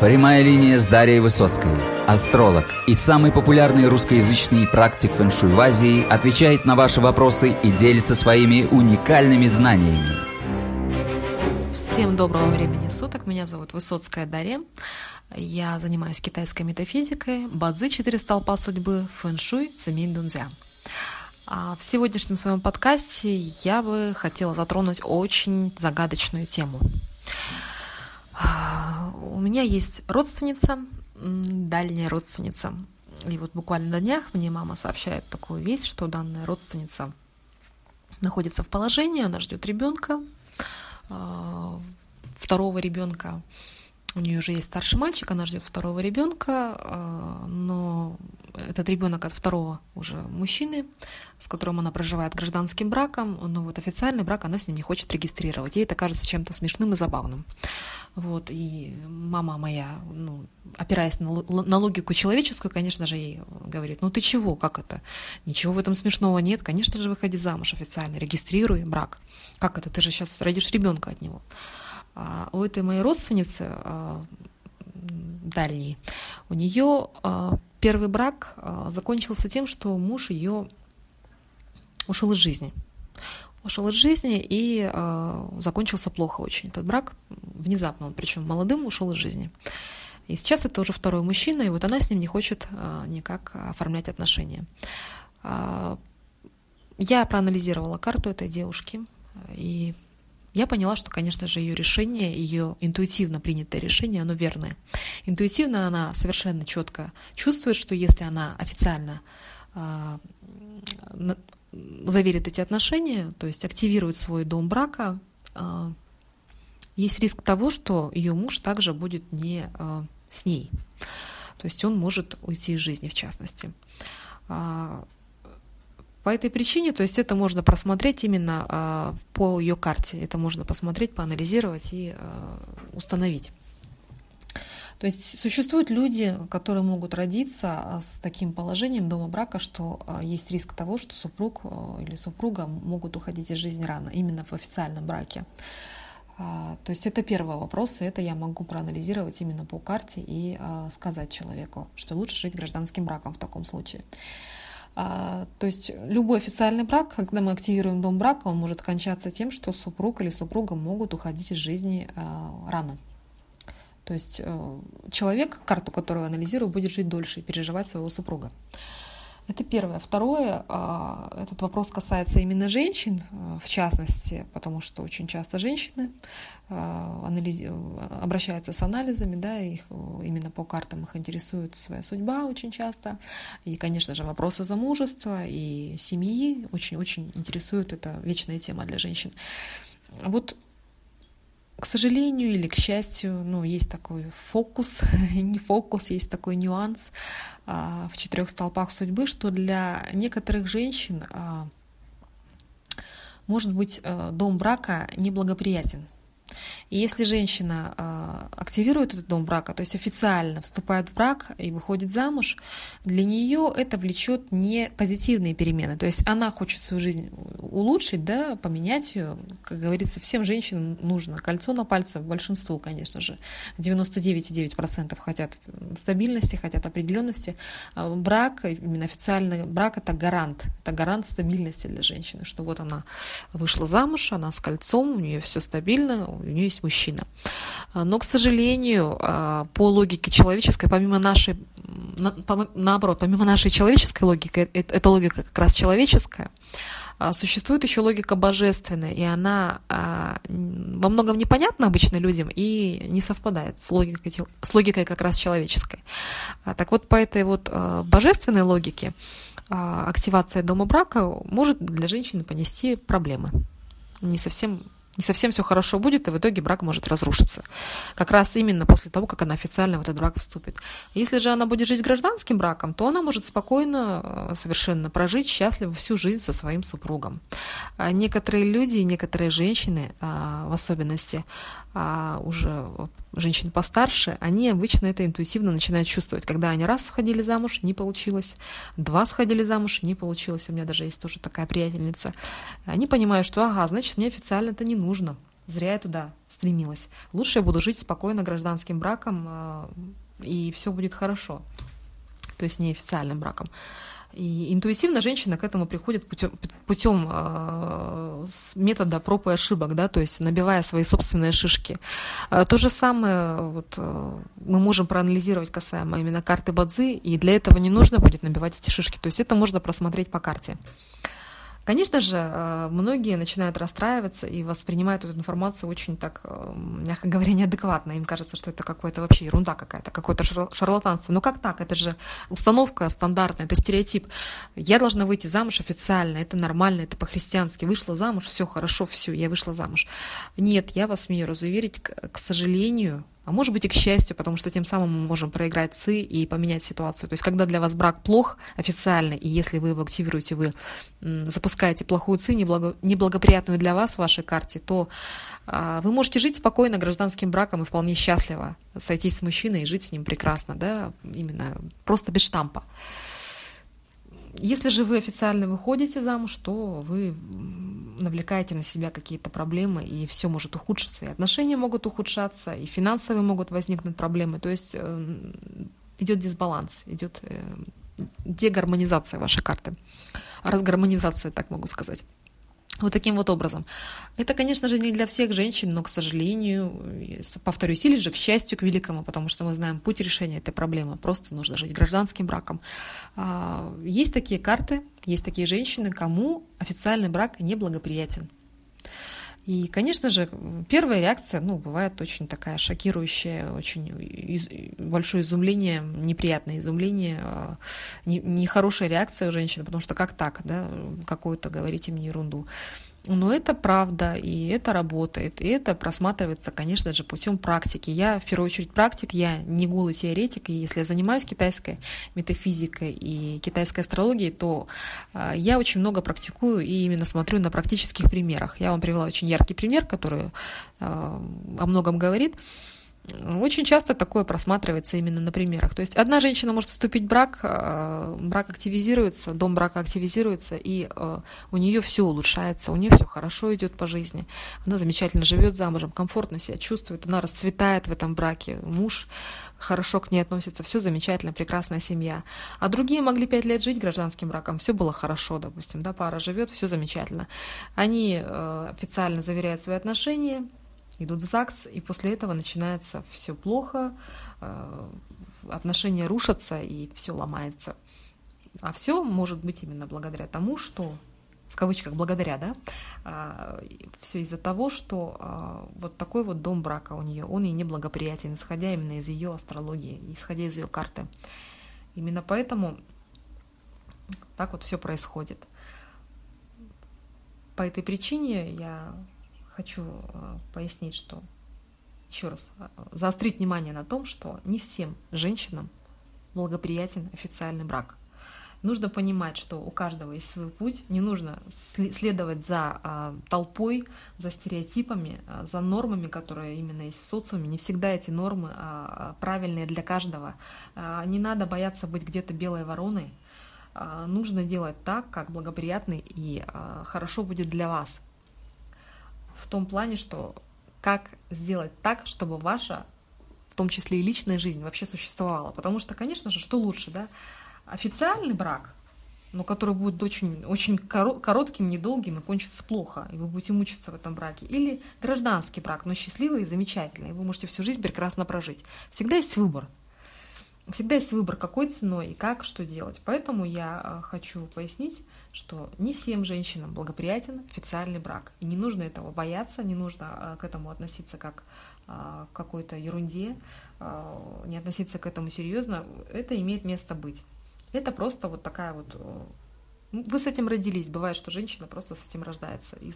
Прямая линия с Дарьей Высоцкой. Астролог и самый популярный русскоязычный практик фэншуй в Азии отвечает на ваши вопросы и делится своими уникальными знаниями. Всем доброго времени суток. Меня зовут Высоцкая Дарья. Я занимаюсь китайской метафизикой, бадзи четыре столпа судьбы, фэншуй, цемень дунзя. А в сегодняшнем своем подкасте я бы хотела затронуть очень загадочную тему – меня есть родственница, дальняя родственница. И вот буквально на днях мне мама сообщает такую весть, что данная родственница находится в положении, она ждет ребенка, а, второго ребенка. У нее уже есть старший мальчик, она ждет второго ребенка, а, но этот ребенок от второго уже мужчины, с которым она проживает гражданским браком, но вот официальный брак она с ним не хочет регистрировать. Ей это кажется чем-то смешным и забавным. Вот, и мама моя, ну, опираясь на, на логику человеческую, конечно же, ей говорит, ну ты чего, как это? Ничего в этом смешного нет, конечно же, выходи замуж официально, регистрируй брак. Как это? Ты же сейчас родишь ребенка от него. А у этой моей родственницы а, дальней, у нее а, первый брак закончился тем, что муж ее ушел из жизни. Ушел из жизни и закончился плохо очень. Этот брак внезапно, он причем молодым ушел из жизни. И сейчас это уже второй мужчина, и вот она с ним не хочет никак оформлять отношения. Я проанализировала карту этой девушки, и я поняла, что, конечно же, ее решение, ее интуитивно принятое решение, оно верное. Интуитивно она совершенно четко чувствует, что если она официально э, заверит эти отношения, то есть активирует свой дом брака, э, есть риск того, что ее муж также будет не э, с ней. То есть он может уйти из жизни, в частности. По этой причине, то есть это можно просмотреть именно э, по ее карте, это можно посмотреть, поанализировать и э, установить. То есть существуют люди, которые могут родиться а, с таким положением дома брака, что есть риск того, что супруг или супруга могут уходить из жизни рано, именно в официальном браке. То есть это первый вопрос, и это я могу проанализировать именно по карте и сказать человеку, что лучше жить гражданским браком в таком случае. А, то есть любой официальный брак, когда мы активируем дом брака, он может кончаться тем, что супруг или супруга могут уходить из жизни а, рано. То есть э, человек, карту которого анализирую, будет жить дольше и переживать своего супруга. Это первое. Второе, а, этот вопрос касается именно женщин, а, в частности, потому что очень часто женщины а, анализи... обращаются с анализами, да, их именно по картам их интересует своя судьба очень часто, и, конечно же, вопросы замужества и семьи очень-очень интересуют, это вечная тема для женщин. Вот к сожалению или к счастью, ну, есть такой фокус, не фокус, есть такой нюанс а, в четырех столпах судьбы, что для некоторых женщин а, может быть а, дом брака неблагоприятен. И если женщина э, активирует этот дом брака, то есть официально вступает в брак и выходит замуж, для нее это влечет не позитивные перемены. То есть она хочет свою жизнь улучшить, да, поменять ее. Как говорится, всем женщинам нужно кольцо на пальце, большинству, конечно же. 99,9% хотят стабильности, хотят определенности. А брак, именно официальный брак, это гарант. Это гарант стабильности для женщины, что вот она вышла замуж, она с кольцом, у нее все стабильно, у нее есть мужчина. А, но, к сожалению, а, по логике человеческой, помимо нашей, наоборот, помимо нашей человеческой логики, э, эта логика как раз человеческая, а, существует еще логика божественная, и она во многом непонятна обычно людям и не совпадает с логикой, с логикой как раз человеческой. Так вот, по этой вот божественной логике активация дома брака может для женщины понести проблемы. Не совсем не совсем все хорошо будет, и в итоге брак может разрушиться. Как раз именно после того, как она официально в этот брак вступит. Если же она будет жить гражданским браком, то она может спокойно э, совершенно прожить счастливо всю жизнь со своим супругом. А некоторые люди, некоторые женщины а, в особенности, а уже женщины постарше, они обычно это интуитивно начинают чувствовать. Когда они раз сходили замуж, не получилось, два сходили замуж, не получилось. У меня даже есть тоже такая приятельница. Они понимают, что ага, значит, мне официально это не нужно. Зря я туда стремилась. Лучше я буду жить спокойно гражданским браком, и все будет хорошо. То есть неофициальным браком. И интуитивно женщина к этому приходит путем, э, метода проб и ошибок, да, то есть набивая свои собственные шишки. Э, то же самое вот, э, мы можем проанализировать касаемо именно карты Бадзи, и для этого не нужно будет набивать эти шишки. То есть это можно просмотреть по карте. Конечно же, э, многие начинают расстраиваться и воспринимают эту информацию очень так, э, мягко говоря, неадекватно. Им кажется, что это какая-то вообще ерунда какая-то, какое-то шарлатанство. Но как так? Это же установка стандартная, это стереотип. Я должна выйти замуж официально, это нормально, это по-христиански. Вышла замуж, все хорошо, все, я вышла замуж. Нет, я вас смею разуверить, к сожалению, а может быть и к счастью, потому что тем самым мы можем проиграть ЦИ и поменять ситуацию. То есть когда для вас брак плох официально, и если вы его активируете, вы запускаете плохую ЦИ, неблагоприятную для вас в вашей карте, то а, вы можете жить спокойно гражданским браком и вполне счастливо сойтись с мужчиной и жить с ним прекрасно, да, именно просто без штампа. Если же вы официально выходите замуж, то вы навлекаете на себя какие-то проблемы, и все может ухудшиться, и отношения могут ухудшаться, и финансовые могут возникнуть проблемы. То есть э, идет дисбаланс, идет э, дегармонизация вашей карты, разгармонизация, так могу сказать. Вот таким вот образом. Это, конечно же, не для всех женщин, но, к сожалению, повторюсь, или же к счастью, к великому, потому что мы знаем путь решения этой проблемы. Просто нужно жить гражданским браком. А, есть такие карты, есть такие женщины, кому официальный брак неблагоприятен. И, конечно же, первая реакция, ну, бывает очень такая шокирующая, очень из, большое изумление, неприятное изумление, а, нехорошая реакция у женщины, потому что как так, да, какую-то говорите мне ерунду. Но это правда, и это работает, и это просматривается, конечно же, путем практики. Я, в первую очередь, практик, я не голый теоретик, и если я занимаюсь китайской метафизикой и китайской астрологией, то э, я очень много практикую и именно смотрю на практических примерах. Я вам привела очень яркий пример, который э, о многом говорит. Очень часто такое просматривается именно на примерах. То есть одна женщина может вступить в брак, э, брак активизируется, дом брака активизируется, и э, у нее все улучшается, у нее все хорошо идет по жизни. Она замечательно живет замужем, комфортно себя чувствует, она расцветает в этом браке, муж хорошо к ней относится, все замечательно, прекрасная семья. А другие могли пять лет жить гражданским браком, все было хорошо, допустим, да, пара живет, все замечательно. Они э, официально заверяют свои отношения, идут в ЗАГС, и после этого начинается все плохо, э, отношения рушатся и все ломается. А все может быть именно благодаря тому, что в кавычках благодаря, да, а, все из-за того, что а, вот такой вот дом брака у нее, он ей неблагоприятен, исходя именно из ее астрологии, исходя из ее карты. Именно поэтому так вот все происходит. По этой причине я хочу э, пояснить, что еще раз э, заострить внимание на том, что не всем женщинам благоприятен официальный брак. Нужно понимать, что у каждого есть свой путь, не нужно следовать за а, толпой, за стереотипами, а, за нормами, которые именно есть в социуме. Не всегда эти нормы а, правильные для каждого. Не надо бояться быть где-то белой вороной. Нужно делать так, как благоприятно и хорошо будет для вас в том плане, что как сделать так, чтобы ваша, в том числе и личная жизнь, вообще существовала. Потому что, конечно же, что лучше, да? Официальный брак, но который будет очень, очень коротким, недолгим и кончится плохо, и вы будете мучиться в этом браке. Или гражданский брак, но счастливый и замечательный, и вы можете всю жизнь прекрасно прожить. Всегда есть выбор. Всегда есть выбор, какой ценой и как, что делать. Поэтому я а, хочу пояснить, что не всем женщинам благоприятен официальный брак. И не нужно этого бояться, не нужно а, к этому относиться как а, к какой-то ерунде, не относиться к этому серьезно. Это имеет место быть. Это просто вот такая вот... Вы с этим родились. Бывает, что женщина просто с этим рождается. И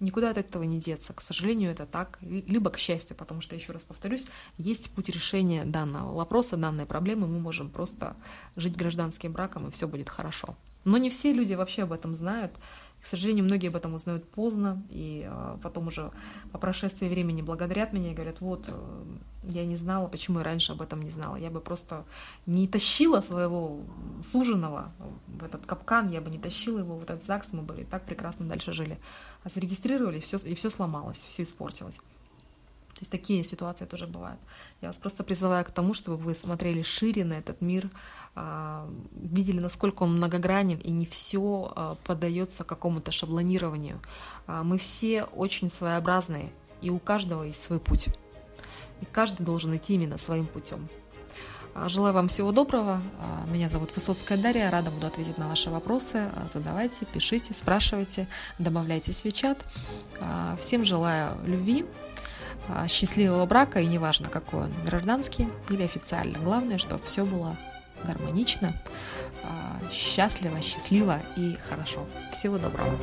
никуда от этого не деться. К сожалению, это так. Либо к счастью, потому что, еще раз повторюсь, есть путь решения данного вопроса, данной проблемы. Мы можем просто жить гражданским браком, и все будет хорошо. Но не все люди вообще об этом знают. К сожалению, многие об этом узнают поздно, и э, потом уже по прошествии времени благодарят меня и говорят, вот, э, я не знала, почему я раньше об этом не знала. Я бы просто не тащила своего суженого в этот капкан, я бы не тащила его в этот ЗАГС, мы бы и так прекрасно дальше жили. А зарегистрировали, все, и все сломалось, все испортилось. То есть такие ситуации тоже бывают. Я вас просто призываю к тому, чтобы вы смотрели шире на этот мир, а, видели, насколько он многогранен, и не все а, поддается какому-то шаблонированию. А, мы все очень своеобразные, и у каждого есть свой путь. И каждый должен идти именно своим путем. Желаю вам всего доброго. Меня зовут Высоцкая Дарья. Рада буду ответить на ваши вопросы. Задавайте, пишите, спрашивайте, добавляйтесь в чат. Всем желаю любви, а, счастливого брака, и неважно, какой он, гражданский или официально. Главное, чтобы все было гармонично, а, счастливо, счастливо и хорошо. Всего доброго.